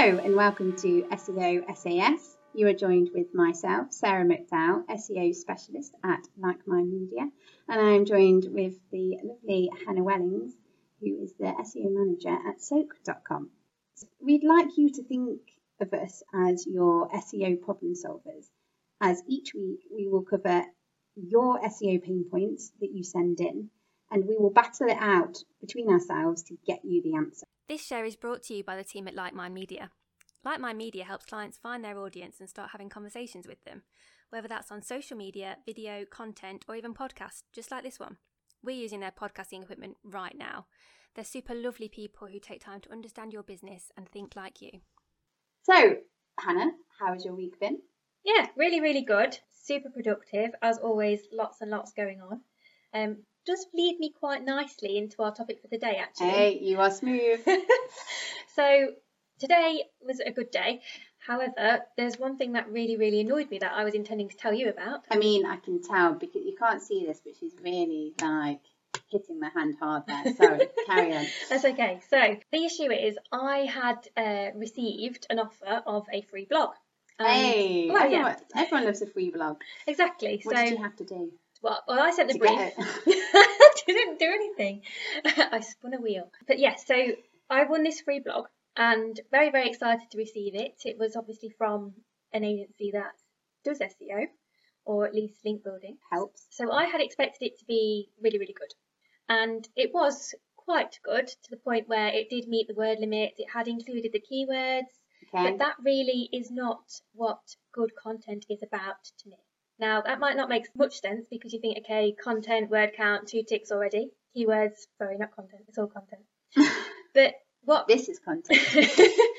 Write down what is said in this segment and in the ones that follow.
Hello and welcome to SEO SAS. You are joined with myself, Sarah McDowell, SEO specialist at Like Mind Media, and I am joined with the lovely Hannah Wellings, who is the SEO manager at Soak.com. We'd like you to think of us as your SEO problem solvers, as each week we will cover your SEO pain points that you send in, and we will battle it out between ourselves to get you the answer. This show is brought to you by the team at Like Mind Media. Like Mind Media helps clients find their audience and start having conversations with them, whether that's on social media, video, content, or even podcasts, just like this one. We're using their podcasting equipment right now. They're super lovely people who take time to understand your business and think like you. So, Hannah, how has your week been? Yeah, really, really good. Super productive. As always, lots and lots going on. Um, does lead me quite nicely into our topic for the day, actually. Hey, you are smooth. so, today was a good day. However, there's one thing that really, really annoyed me that I was intending to tell you about. I mean, I can tell because you can't see this, but she's really like hitting my hand hard there. Sorry, carry on. That's okay. So, the issue is I had uh, received an offer of a free blog. Um, hey, well, everyone, yeah. everyone loves a free blog. Exactly. What so, did you have to do? Well, well I sent the brief. I didn't do anything. I spun a wheel. But yes, so I won this free blog and very, very excited to receive it. It was obviously from an agency that does SEO or at least link building. Helps. So I had expected it to be really, really good. And it was quite good to the point where it did meet the word limit. It had included the keywords. Okay. But that really is not what good content is about to me. Now, that might not make much sense because you think, okay, content, word count, two ticks already. Keywords, sorry, not content, it's all content. But what this is content.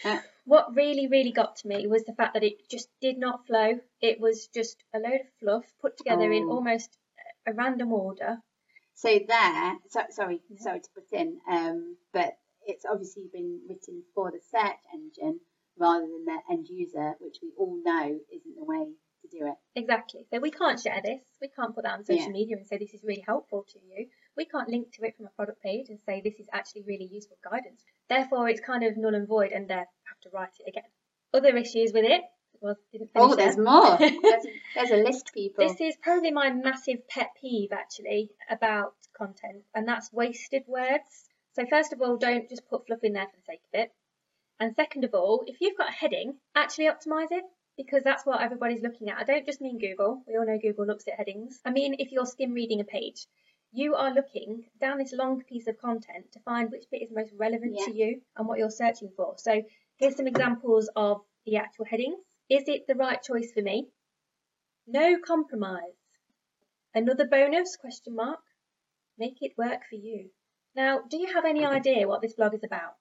What really, really got to me was the fact that it just did not flow. It was just a load of fluff put together in Oh. almost a random order. so there, so, sorry, Yeah. sorry to put in, um, but it's obviously been written for the search engine rather than the end user, which we all know isn't the way to do it. Exactly. So we can't share this. We can't put that on social Yeah. media and say this is really helpful to you. We can't link to it from a product page and say this is actually really useful guidance. Therefore, it's kind of null and void, and they have to write it again. Other issues with it was didn't Oh, there's there. more. There's, there's a list, people. This is probably my massive pet peeve actually about content, and that's wasted words. So first of all, don't just put fluff in there for the sake of it. And second of all, if you've got a heading, actually optimize it because that's what everybody's looking at. I don't just mean Google. We all know Google looks at headings. I mean if you're skim reading a page, you are looking down this long piece of content to find which bit is most relevant to you and what you're searching for. So here's some examples of the actual headings. Is it the right choice for me? No compromise. Another bonus question mark. Make it work for you. Now, do you have any idea what this blog is about?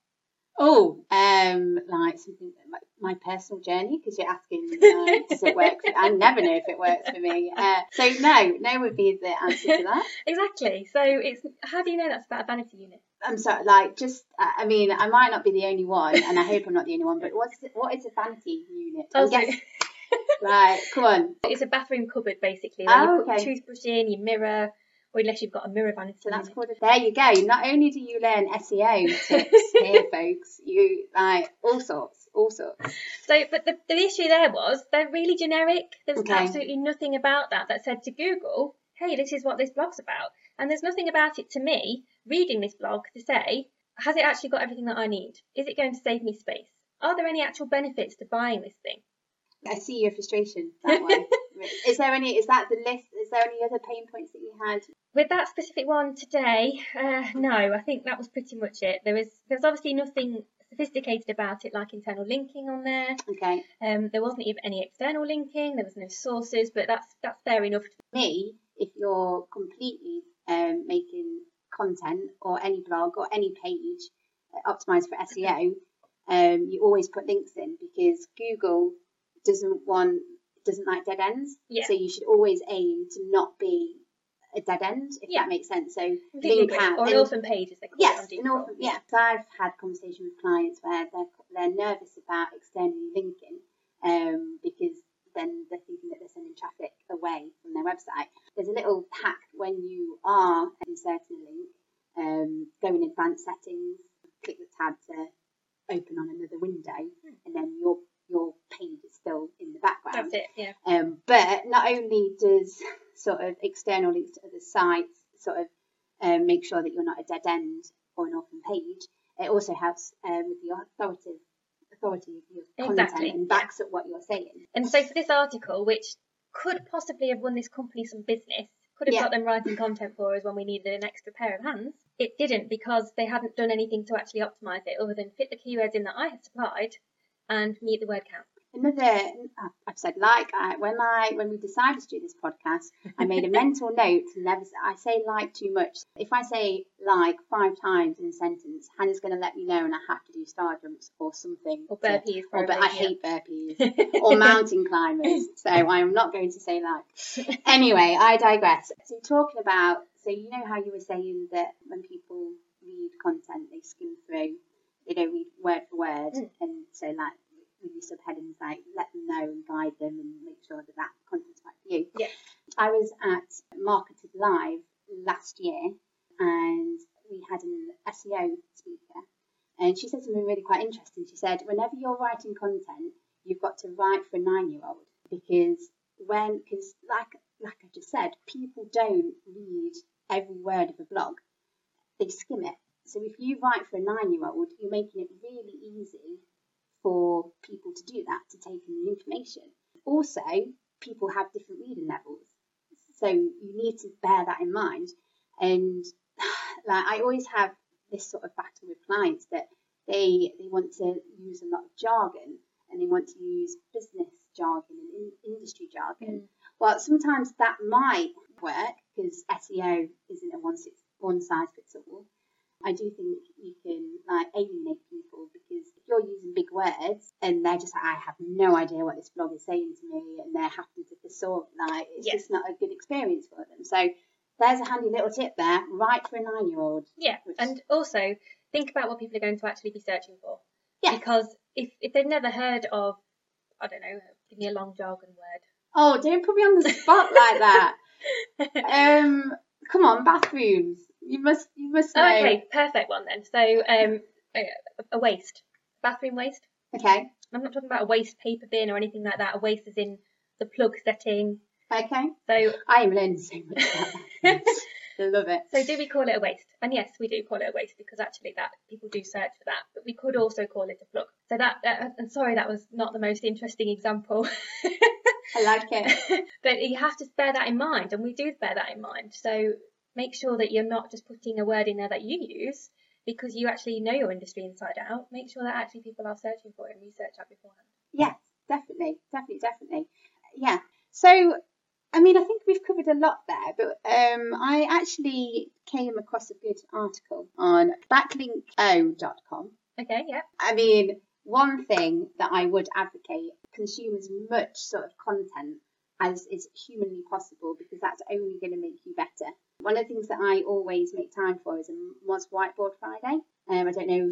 Oh, um, like something my, my personal journey because you're asking, uh, does it work? For, I never know if it works for me. Uh, so no, no would be the answer to that. Exactly. So it's how do you know that's about a vanity unit? I'm sorry, like just, I mean, I might not be the only one, and I hope I'm not the only one. But what's what is a vanity unit? Oh, guess- like, come on. it's a bathroom cupboard basically. Where Oh, you put okay. your toothbrush in, your mirror, or unless you've got a mirror vanity So that's called. A, there you go. Not only do you learn SEO tips here, folks, you like all sorts, all sorts. So, but the, the issue there was they're really generic. There's Okay. absolutely nothing about that that said to Google, hey, this is what this blog's about. And there's nothing about it to me reading this blog to say, has it actually got everything that I need? Is it going to save me space? Are there any actual benefits to buying this thing? I see your frustration that way. is there any? Is that the list? Is there any other pain points that you had? With that specific one today, uh, no, I think that was pretty much it. There was there's obviously nothing sophisticated about it, like internal linking on there. Okay. Um, there wasn't even any external linking. There was no sources, but that's that's fair enough. To me, if you're completely um, making content or any blog or any page uh, optimized for SEO, um, you always put links in because Google doesn't want doesn't like dead ends. Yeah. So you should always aim to not be a dead end, if Yeah. that makes sense. So link out Or an and- orphan page, as they call Yes, an orphan, yeah. So I've had conversations with clients where they're they're nervous about externally linking um, because then they're thinking that they're sending traffic away from their website. There's a little hack when you are inserting a link, um, go in advanced settings, click the tab to open on another window, and That's it. Yeah. Um, but not only does sort of external links to other sites sort of um, make sure that you're not a dead end or an orphan page, it also helps um, with the authoritative authority of your content Exactly, and backs up what you're saying. And so for this article, which could possibly have won this company some business, could have Yeah. got them writing content for us when we needed an extra pair of hands, it didn't because they hadn't done anything to actually optimise it other than fit the keywords in that I had supplied and meet the word count. Another, I've said like I, when I when we decided to do this podcast, I made a mental note to never. I say like too much. If I say like five times in a sentence, Hannah's going to let me know, and I have to do star jumps or something. Or to- burpees, or, but I hate burpees or mountain climbers, so I am not going to say like. Anyway, I digress. So talking about, so you know how you were saying that when people read content, they skim through, they don't read word for word, Mm. and so like with your subheadings, like let them know and guide them and make sure that that content's right for you. Yeah. I was at Marketed Live last year, and we had an SEO speaker, and she said something really quite interesting. She said, whenever you're writing content, you've got to write for a nine-year-old because when, because like like I just said, people don't read every word of a blog; they skim it. So if you write for a nine-year-old, you're making it really easy for people to do that, to take in the information. Also, people have different reading levels, so you need to bear that in mind. And like I always have this sort of battle with clients that they they want to use a lot of jargon and they want to use business jargon and in, industry jargon. Mm. Well, sometimes that might work because SEO isn't a one, one size fits all. I do think you can like alienate people because if you're using big words and they're just like, I have no idea what this blog is saying to me, and they're having to thesaurus, like it's Yes. just not a good experience for them. So there's a handy little tip there, right for a nine-year-old. Yeah, Which- and also think about what people are going to actually be searching for. Yeah. Because if, if they've never heard of, I don't know, give me a long jargon word. Oh, don't put me on the spot like that. Um, come on, bathrooms. You must, you must know. Okay, perfect one then. So, um, a, waste, bathroom waste. Okay. I'm not talking about a waste paper bin or anything like that. A waste is in the plug setting. Okay. So, I am learning so much about. I love it. so do we call it a waste? And yes, we do call it a waste because actually that people do search for that. But we could also call it a plug. So that, uh, and sorry, that was not the most interesting example. I like it. but you have to bear that in mind, and we do bear that in mind. So make sure that you're not just putting a word in there that you use because you actually know your industry inside out. Make sure that actually people are searching for it and research that beforehand. Yes, definitely, definitely, definitely. Yeah. So, I mean, I think we've covered a lot there, but um, I actually came across a good article on backlinko.com. Okay, yeah. I mean, one thing that I would advocate consume as much sort of content as is humanly possible because that's only going to make you better. One of the things that I always make time for is a Moz Whiteboard Friday. Um, I don't know,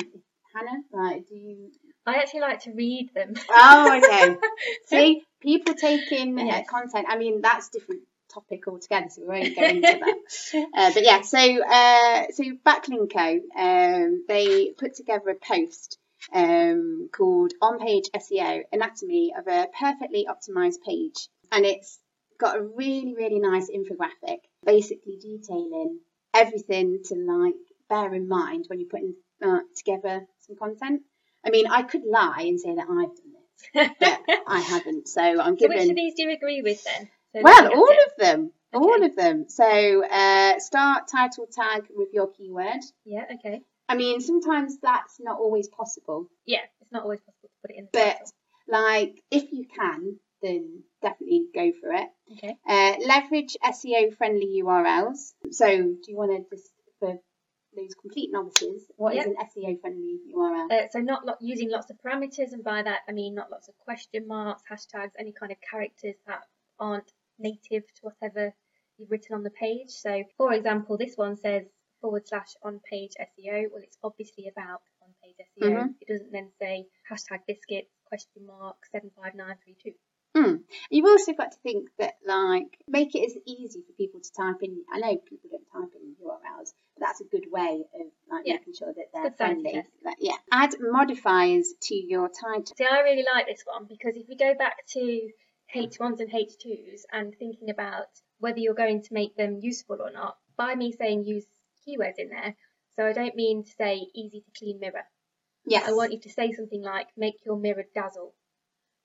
Hannah, like, do you? I actually like to read them. Oh, okay. See, people taking uh, content. I mean, that's a different topic altogether, so we won't go into that. Uh, but yeah, so uh, so Backlinko, um, they put together a post um, called On Page SEO Anatomy of a Perfectly Optimized Page, and it's got a really really nice infographic, basically detailing everything to like bear in mind when you're putting uh, together some content. I mean, I could lie and say that I've done this, but I haven't. So I'm so which of these do you agree with then? So Well, all it. of them. All of them. So uh, start title tag with your keyword. Yeah, okay. I mean, sometimes that's not always possible, Yeah, it's not always possible to put it in but title. like if you can, then definitely go for it. Okay. Uh, leverage SEO friendly URLs. So, do you want to just for those complete novices, what is Yep. an SEO friendly URL? Uh, so not lo- using lots of parameters, and by that I mean not lots of question marks, hashtags, any kind of characters that aren't native to whatever you've written on the page. So, for example, this one says forward slash on page SEO. Well, it's obviously about on page SEO. Mhm. It doesn't then say hashtag biscuits question mark seven five nine three two. Hmm. You've also got to think that, like, make it as easy for people to type in. I know people don't type in URLs, but that's a good way of like Yeah. making sure that they're Good friendly. Like, yeah. Add modifiers to your title. See, I really like this one because if we go back to H1s and H2s and thinking about whether you're going to make them useful or not by me saying use keywords in there. So I don't mean to say easy to clean mirror. Yes. I want you to say something like make your mirror dazzle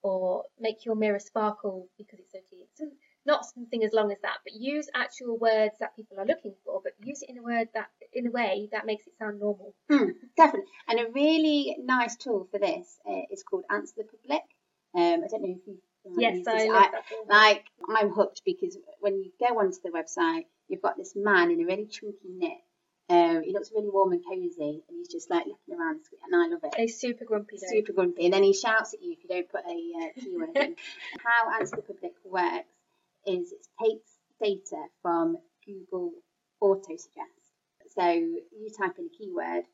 or make your mirror sparkle because it's so clean. So not something as long as that, but use actual words that people are looking for, but use it in a word that in a way that makes it sound normal. Hmm, definitely. And a really nice tool for this uh, is called Answer the Public. Um, I don't know if you. Yes, I this. love that. Like I'm hooked because when you go onto the website, you've got this man in a really chunky knit. Um, he looks really warm and cozy, and he's just like looking around, and I love it. He's super grumpy though. Super grumpy, and then he shouts at you if you don't put a uh, keyword in. How Answer the Public works is it takes data from Google Auto Suggest. So you type in a keyword,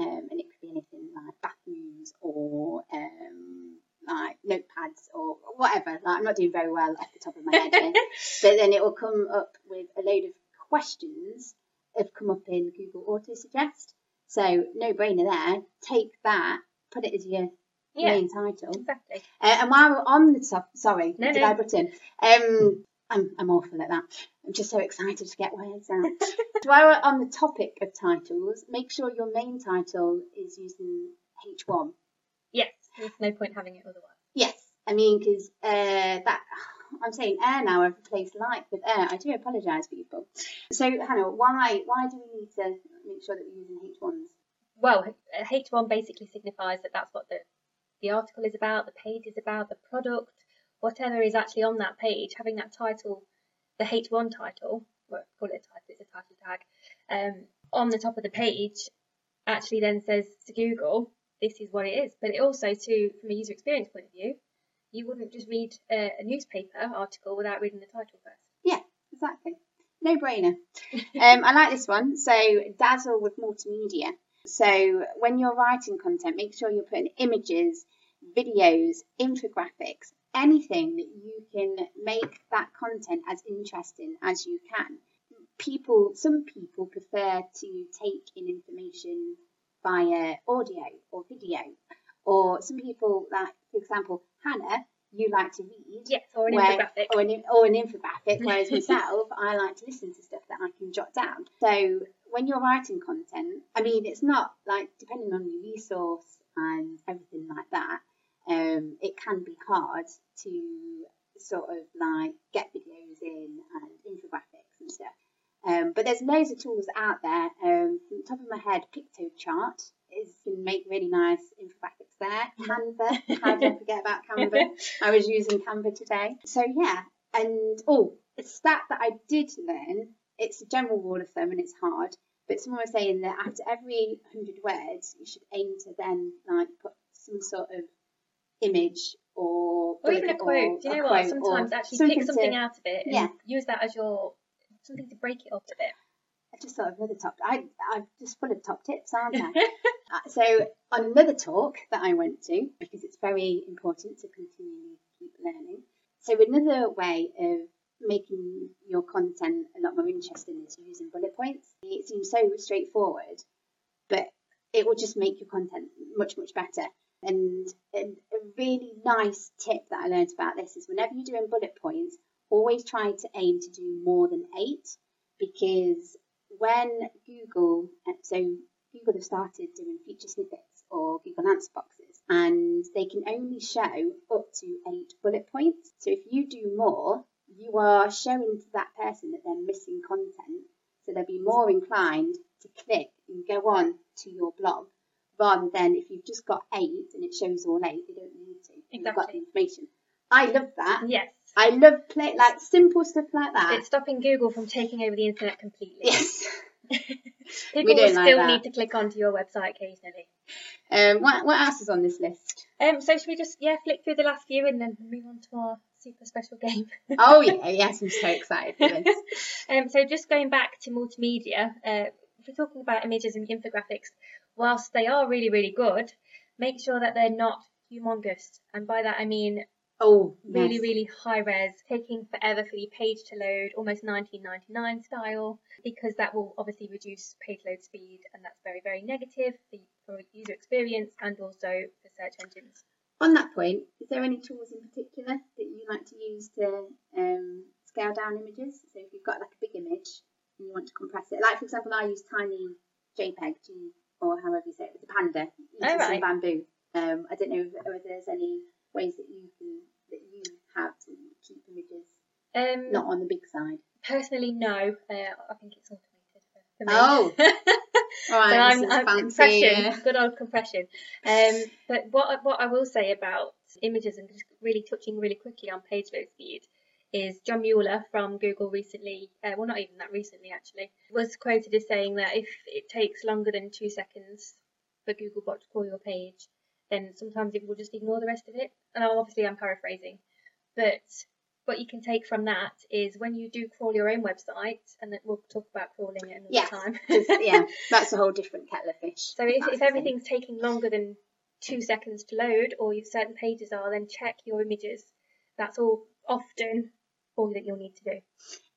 um, and it could be anything like bathrooms or um, like notepads or whatever. Like I'm not doing very well off the top of my head here, but then it will come up with a load of questions have come up in Google Auto Suggest. So no brainer there. Take that, put it as your Yeah, main title. exactly. Uh, and while we're on the top, sorry, No, did no. I butt in? Um, I'm, I'm awful at that. I'm just so excited to get words out. so while we're on the topic of titles, make sure your main title is using H1. Yes, there's no point having it otherwise. Yes, I mean, because uh, that I'm saying air now. I've replaced like with air. I do apologise, people. So Hannah, why why do we need to make sure that we're using H1s? Well, uh, H1 basically signifies that that's what the the article is about, the page is about, the product, whatever is actually on that page, having that title, the H1 title, well, call it a title, it's a title tag, um, on the top of the page, actually then says to Google, this is what it is. But it also, to from a user experience point of view, you wouldn't just read a, a newspaper article without reading the title first. Yeah, Exactly. No brainer. um, I like this one. So dazzle with multimedia. So when you're writing content, make sure you're putting images, videos, infographics, anything that you can make that content as interesting as you can. People, some people prefer to take in information via audio or video, or some people, like for example, Hannah, you like to read Yes, or an where- infographic. or an, or an infographic, whereas myself, I like to listen to stuff that I can jot down. So when you're writing content, I mean, it's not like depending on your resource and everything like that, um, it can be hard to sort of like get videos in and infographics and stuff. Um, but there's loads of tools out there. Um, from the top of my head, Piktochart is can make really nice infographics there. Mm-hmm. Canva, how did I forget about Canva? I was using Canva today. So yeah, and oh, a stat that I did learn. It's a general rule of thumb and it's hard. But someone was saying that after every hundred words, you should aim to then like put some sort of image or Or even a quote. Do you know what? Sometimes actually something pick something to- out of it and Yeah. use that as your something to break it up a bit. I just thought of another top. I I'm just full of top tips, aren't I? Uh, so on another talk that I went to, because it's very important to continually keep learning. So another way of making your content a lot more interesting is using bullet points. It seems so straightforward, but it will just make your content much much better. And, and a really nice tip that I learned about this is whenever you're doing bullet points, always try to aim to do more than eight because when Google, uh, so Google have started doing feature snippets or Google Answer boxes, and they can only show up to eight bullet points. So if you do more, you are showing to that person that they're missing content, so they'll be more inclined to click and go on to your blog rather than if you've just got eight and it shows all eight, they don't need to. You've got the information. I love that. Yes. I love play like simple stuff like that. It's stopping Google from taking over the internet completely. yes. People don't will like still that. need to click onto your website occasionally. Um, what, what else is on this list? Um, so should we just yeah flick through the last few and then move on to our super special game? Oh yeah, yes, I'm so excited for this. Um, so just going back to multimedia, uh, if we're talking about images and infographics, whilst they are really, really good, make sure that they're not humongous. And by that I mean Oh, really, yes. really high res, taking forever for the page to load, almost 1999 style, because that will obviously reduce page load speed, and that's very, very negative for, for user experience and also for search engines. On that point, is there any tools in particular that you like to use to um, scale down images? So if you've got like a big image and you want to compress it, like for example, I use Tiny JPEG, or however you say it, it's a Panda, using Oh, some right. bamboo. Um, I don't know if, whether there's any ways that you can that you have to keep images Um, not on the big side. personally, no. Uh, I think it's automated for, for me. Oh, All right, I'm, I'm fancy. compression, yeah. good old compression. Um, but what I- what I will say about images and just really touching really quickly on page load speed is John Mueller from Google recently, uh, well not even that recently actually, was quoted as saying that if it takes longer than two seconds for Googlebot to crawl your page, then sometimes it will just ignore the rest of it. And obviously I'm paraphrasing, but what you can take from that is when you do crawl your own website, and we'll talk about crawling another Yes, time. yeah, that's a whole different kettle of fish. So if, if thing. everything's taking longer than two seconds to load, or if certain pages are, then check your images. That's all often all that you'll need to do.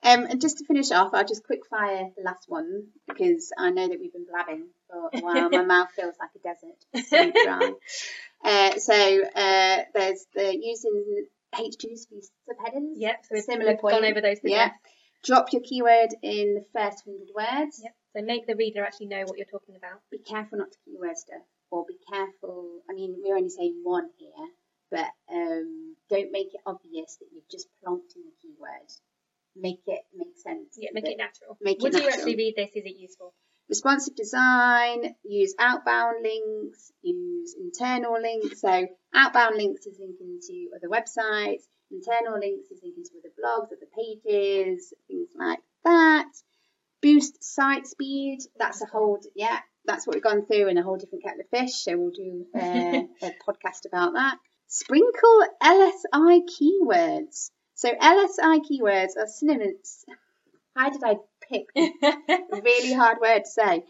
Um, and just to finish off, I'll just quick fire the last one because I know that we've been blabbing a while. My mouth feels like a desert, it's so dry. Uh, so uh, there's the using H2s for subheadings. Yep. So Similar we've point. gone over those. Yeah. Drop your keyword in the first hundred words. Yep. So make the reader actually know what you're talking about. Be careful not to keyword stuff, or be careful. I mean, we're only saying one here, but um, don't make it obvious that you've just plonked in the keyword. Make it make sense. Yeah. Make it natural. Make it Would you actually read this? Is it useful? Responsive design, use outbound links, use internal links. So outbound links is linking to other websites, internal links is linking to other blogs, other pages, things like that. Boost site speed, that's a whole, yeah, that's what we've gone through in a whole different kettle of fish. So we'll do uh, a podcast about that. Sprinkle LSI keywords. So LSI keywords are synonyms. How did I pick really hard word to say.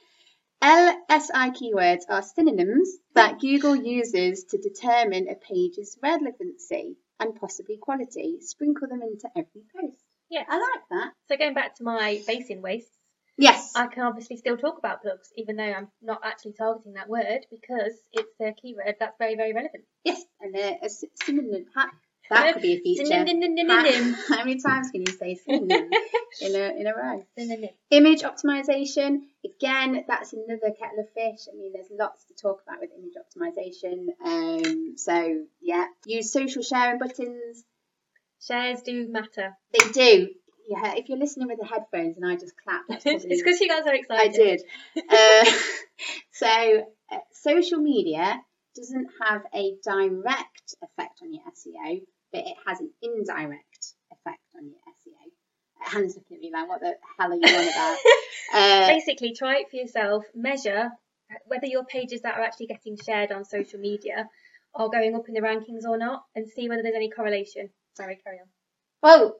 LSI keywords are synonyms that Google uses to determine a page's relevancy and possibly quality. Sprinkle them into every post. Yeah, I like that. So going back to my basin wastes, Yes. I can obviously still talk about plugs, even though I'm not actually targeting that word because it's a keyword that's very, very relevant. yes. And a, a sy- synonym. Ha- that could be a feature. How many times can you say synonym in a in a row? Synonym. Image optimization, again, that's another kettle of fish. I mean, there's lots to talk about with image optimization. Um, so, yeah, use social sharing buttons. Shares do matter. They do. Yeah, if you're listening with the headphones and I just clapped, that's it's because you guys are excited. I did. Uh, so, uh, social media doesn't have a direct effect on your SEO, but it has an indirect effect on your SEO. Hannah's looking at me like, what the hell are you on about? Uh, Basically, try it for yourself. Measure whether your pages that are actually getting shared on social media are going up in the rankings or not, and see whether there's any correlation. Sorry, carry on. Well,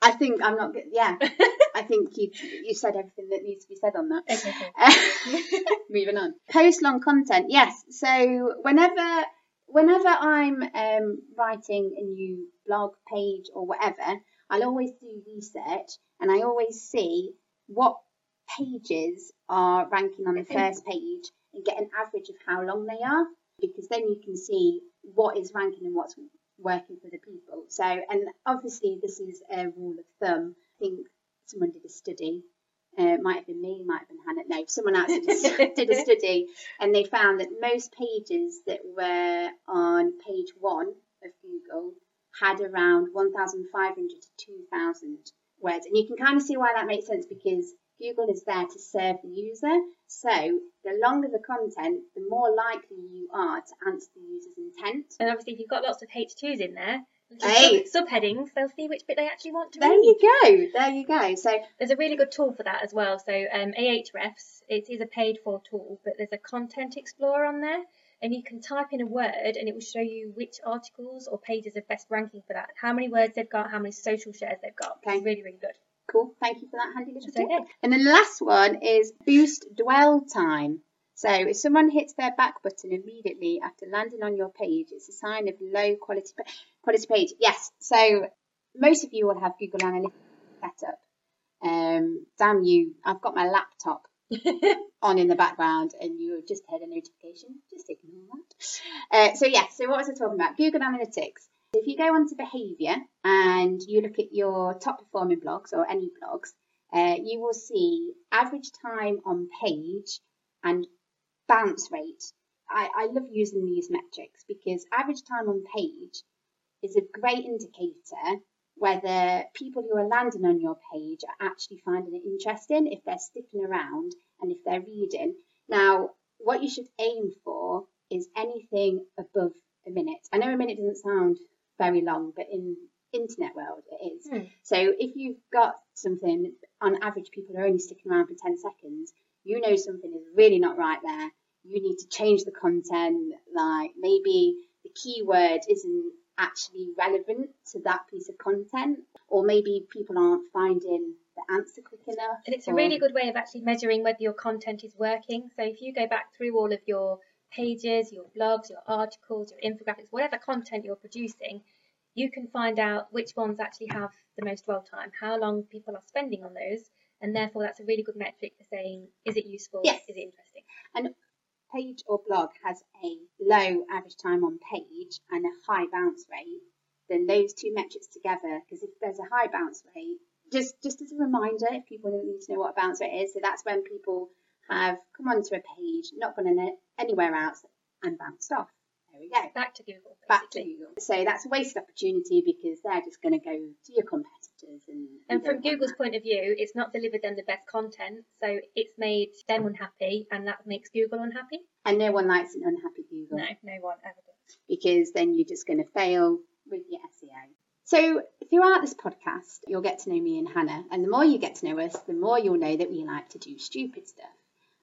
I think I'm not good. Yeah, I think you you said everything that needs to be said on that. Okay, cool. Moving on. Post long content. Yes. So whenever whenever I'm um, writing a new blog page or whatever, I'll always do research and I always see what pages are ranking on the first page and get an average of how long they are because then you can see what is ranking and what's working for the people. So, and obviously this is a rule of thumb. I think someone did a study. Uh, it might have been me, might have been Hannah. No, someone else did a, did a study, and they found that most pages that were on page one of Google had around 1,500 to 2,000 words, and you can kind of see why that makes sense because Google is there to serve the user. So the longer the content, the more likely you are to answer the user's intent. And obviously, if you've got lots of H2s in there, Hey. sub- subheadings, they'll see which bit they actually want to There read. There you go. There you go. So There's a really good tool for that as well. So um, Ahrefs, it is a paid for tool, but there's a content explorer on there, and you can type in a word, and it will show you which articles or pages are best ranking for that, how many words they've got, how many social shares they've got. Okay. It's really, really good. Cool. Thank you for that handy little That's tip. okay. And then the last one is boost dwell time. So if someone hits their back button immediately after landing on your page, it's a sign of low quality quality page. Yes. So most of you will have Google Analytics set up. Um, damn you! I've got my laptop on in the background and you just heard a notification, just ignore that. Uh, so, yes, so what was I talking about? Google Analytics. If you go onto behaviour and you look at your top performing blogs or any blogs, uh, you will see average time on page and bounce rate. I, I love using these metrics because average time on page is a great indicator whether people who are landing on your page are actually finding it interesting, if they're sticking around, and if they're reading. Now, what you should aim for is anything above a minute. I know a minute doesn't sound very long, but in internet world it is. Hmm. So if you've got something on average people are only sticking around for 10 seconds, you know something is really not right there. You need to change the content, like maybe the keyword isn't actually relevant to that piece of content, or maybe people aren't finding the answer quick enough. And it's a really good way of actually measuring whether your content is working. So if you go back through all of your pages, your blogs, your articles, your infographics, whatever content you're producing, you can find out which ones actually have the most dwell time, how long people are spending on those, and therefore that's a really good metric for saying is it useful, Yes. is it interesting. Page or blog has a low average time on page and a high bounce rate, then those two metrics together, because if there's a high bounce rate, just just as a reminder, if people don't need to know what a bounce rate is, so that's when people have come onto a page, not gone anywhere else, and bounced off. There we go. Back to Google, Back to. Google. So that's a wasted opportunity because they're just going to go to your competitors and. And you from Google's point of view, it's not delivered them the best content, so it's made them unhappy, and that makes Google unhappy. and no one likes an unhappy Google. No, no one ever does. because then you're just going to fail with your SEO. So, throughout this podcast, you'll get to know me and Hannah, and the more you get to know us, the more you'll know that we like to do stupid stuff.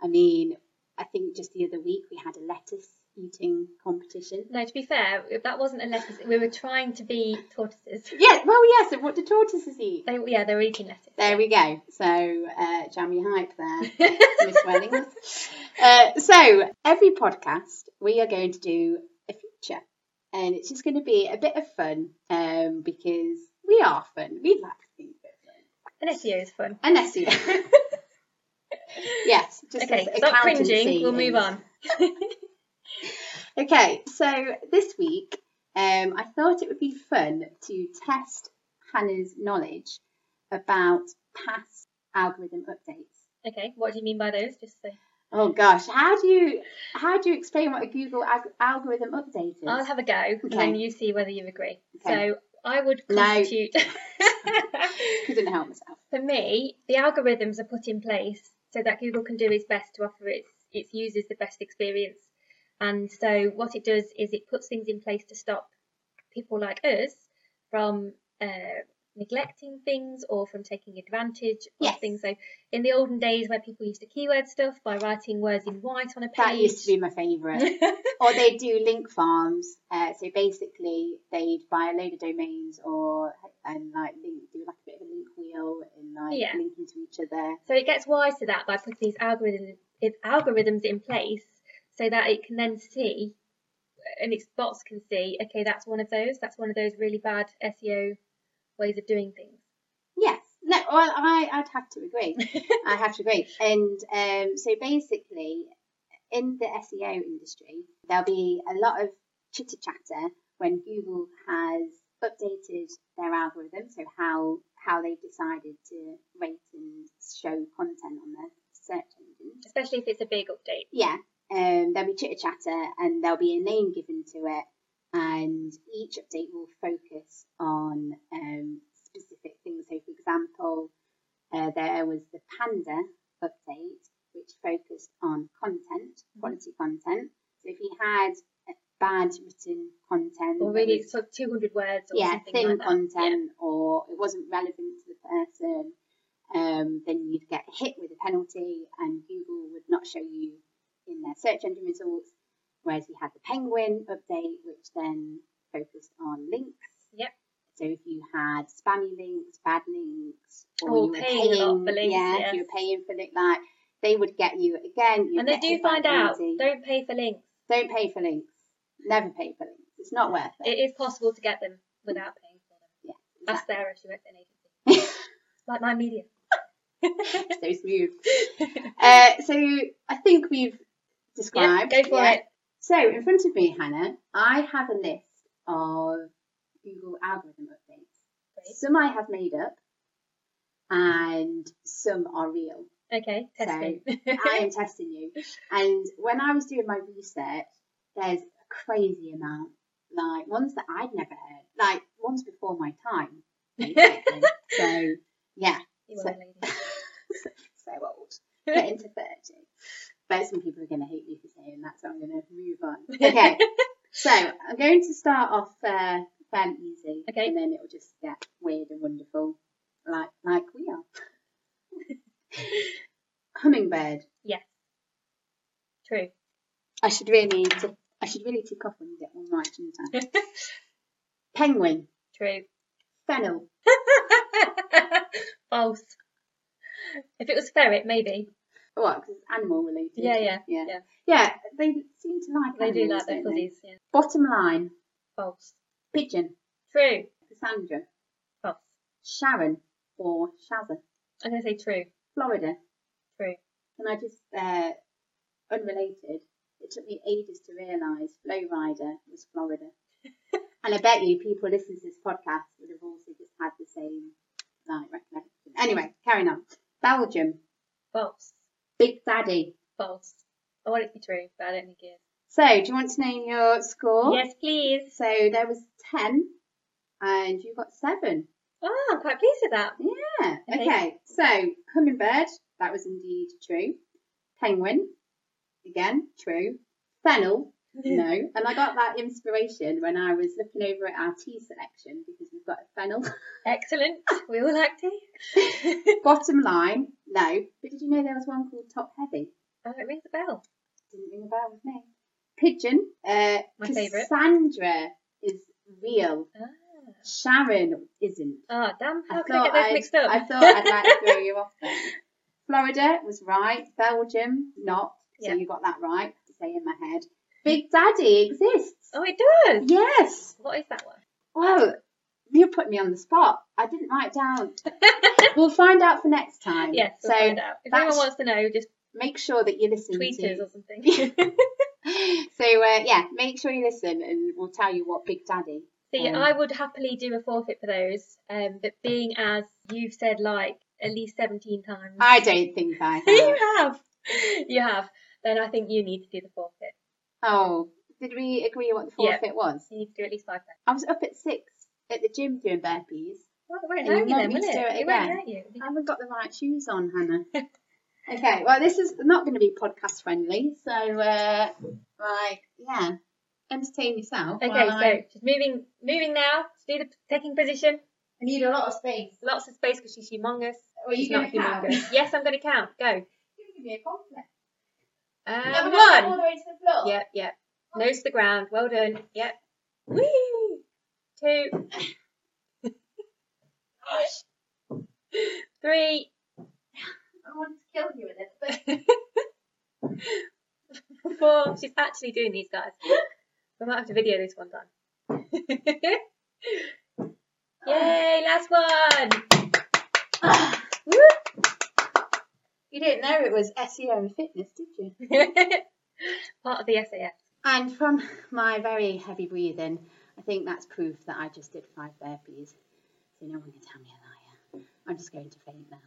I mean, I think just the other week we had a lettuce eating competition. No, to be fair, that wasn't a lettuce. We were trying to be tortoises. Yeah, well, yes, and what do tortoises eat? They, yeah, they were eating lettuce. There we go. So, uh, jam your hype there. Miss Wellings. Uh, so, every podcast, we are going to do a feature. And it's just going to be a bit of fun um, because we are fun. We like to think fun. and SEO is fun. And SEO. yes. Just Okay, stop cringing. We'll move on. Okay, so this week, um, I thought it would be fun to test Hannah's knowledge about past algorithm updates. Okay, what do you mean by those? Just so Oh gosh, how do you how do you explain what a Google ag- algorithm update is? I'll have a go, and Okay. then you see whether you agree. Okay. So I would No. Couldn't help myself. For me, the algorithms are put in place so that Google can do its best to offer its its users the best experience. And so what it does is it puts things in place to stop people like us from uh, neglecting things or from taking advantage Yes. of things. So in the olden days where people used to keyword stuff by writing words in white on a page. That used to be my favourite. or they do link farms. Uh, so basically, they'd buy a load of domains or and like link, do like a bit of a link wheel and like Yeah. link into each other. So it gets wise to that by putting these algorithms it, algorithms in place so that it can then see and its bots can see, okay, that's one of those, that's one of those really bad SEO ways of doing things. Yes. No. Well, I I'd have to agree. I have to agree. And um, so basically, in the SEO industry, there'll be a lot of chitter chatter when Google has updated their algorithm, so how how they've decided to rate and show content on their search engine. Especially if it's a big update. Yeah, um, there'll be chitter chatter, and there'll be a name given to it, and each update will focus on um, specific things. So, for example, uh, there was the Panda update, which focused on content, quality content. So, if you had bad written content, Or really was- sort of 200 words or yeah, something thin like that. content, or it wasn't relevant to the person, um, then you'd get hit with a penalty, and Google would not show you their search engine results. Whereas we had the Penguin update, which then focused on links. Yep. So if you had spammy links, bad links, or you were paying a lot for links, yeah, if you were paying for it, like they would get you again. And they do hit by a find out, penalty. don't pay for links. Don't pay for links. Never pay for links. It's not worth it. It is possible to get them without paying for them. Yeah, Ask Sarah, she works at an agency. Like Mind Media. so smooth. Uh, so I think we've described. go for it. So in front of me, Hannah, I have a list of Google algorithm updates. Great. Some I have made up, and some are real. Okay, testing. I am testing you. And when I was doing my research, there's a crazy amount, like ones that I'd never heard, like ones before my time. so yeah, You So- are a lady. so old, getting to thirty. But some people are going to hate me for saying that, so I'm going to move on. Okay, so I'm going to start off uh, fairly easy, Okay. and then it'll just get weird and wonderful, like like we are. Hummingbird. Yes. True. I should really tick, I should really tick off when you get one right, shouldn't I? Penguin, True. fennel, False. If it was ferret, maybe. What? Because it's animal related. Yeah, yeah, yeah, yeah. Yeah, They seem to like. They do like their don't they? fuzzies. Yeah. Bottom line, False. pigeon, True. Cassandra, False. Sharon, or Shazza, I'm going to say true. Florida. True. And I just uh, unrelated. It took me ages to realise Flo Rida was Florida. and I bet you people listening to this podcast would have also just had the same like recollection. Anyway, carrying on. Belgium, False. Big Daddy. False. I want it to be true, but I don't think it is. So, do you want to name your score? Yes, please. So there was ten, and you got seven. Oh, I'm quite pleased with that. Yeah. Okay. Okay. So hummingbird, that was indeed true. Penguin, again true. Fennel, no. And I got that inspiration when I was looking over at our tea selection because we've got a fennel. Excellent. We all like tea. Bottom line, no. But did you know there was one called Top Heavy? oh, it rings a bell. Didn't ring a bell with me. Pigeon, uh, My favourite. Cassandra is real. Ah. Sharon isn't. Oh, damn. I How can I get those I'd, mixed up? I thought I'd like to throw you off there. Florida was right. Belgium, not. So Yeah. you got that right. To say in my head. Big Daddy exists. Oh, it does. Yes. What is that one? Well, you put me on the spot. I didn't write down. We'll find out for next time. yes, we'll so find out. If anyone wants to know, just make sure that you listen tweet to. us or something. so uh, yeah, make sure you listen, and we'll tell you what Big Daddy. See, Um, I would happily do a forfeit for those, um, but being as you've said like at least 17 times. I don't think I have. you have. You have. Then I think you need to do the forfeit. Oh, did we agree what the Yeah. forfeit was? You need to do at least five. I was up at six at the gym doing burpees. Well, it won't hurt you then, will to it? do it It won't again? hurt you. I haven't got the right shoes on, Hannah. okay, well, this is not going to be podcast friendly, so uh, like, yeah, entertain yourself. Okay, so I, she's moving, moving now. to do the taking position. I need a lot of space. Lots of space because she's humongous. Are you she's not count? humongous. yes, I'm going to count. Go. Give me a compliment. Um, Number one. All one. the way to the floor. Yep, yep. Nose to the ground. Well done. Yep. Whee! Two. Three. I want to kill you with it. Four. She's actually doing these guys. We might have to video this one time. Yay, last one. Woo. You didn't know it was SEO and fitness, did you? Part of the SAS. And from my very heavy breathing, I think that's proof that I just did five burpees. So no one can tell me a liar. I'm just going to faint now.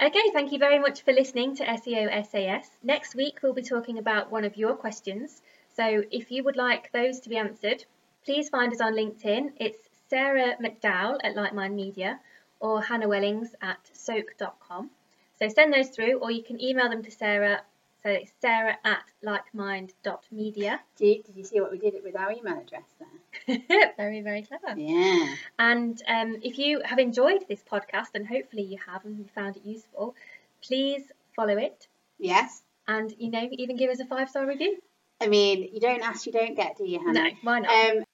Okay, thank you very much for listening to SEO SAS. Next week we'll be talking about one of your questions. So if you would like those to be answered, please find us on LinkedIn. It's Sarah McDowell at Like Mind Media or Hannah Wellings at soak.com. So send those through or you can email them to Sarah. So it's sarah at likemind.media. Did, did you see what we did with our email address there? very, very clever. Yeah. And um, if you have enjoyed this podcast, and hopefully you have and you found it useful, please follow it Yes. and you know even give us a five star review. I mean, you don't ask, you don't get, do you, Hannah? No, why not? Um,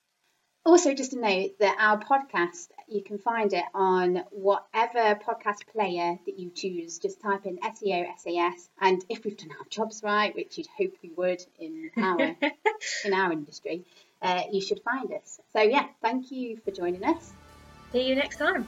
also, just a note that our podcast, you can find it on whatever podcast player that you choose. Just type in SEO SAS, and if we've done our jobs right, which you'd hope we would in our in our industry, uh, you should find us. So yeah, thank you for joining us. See you next time.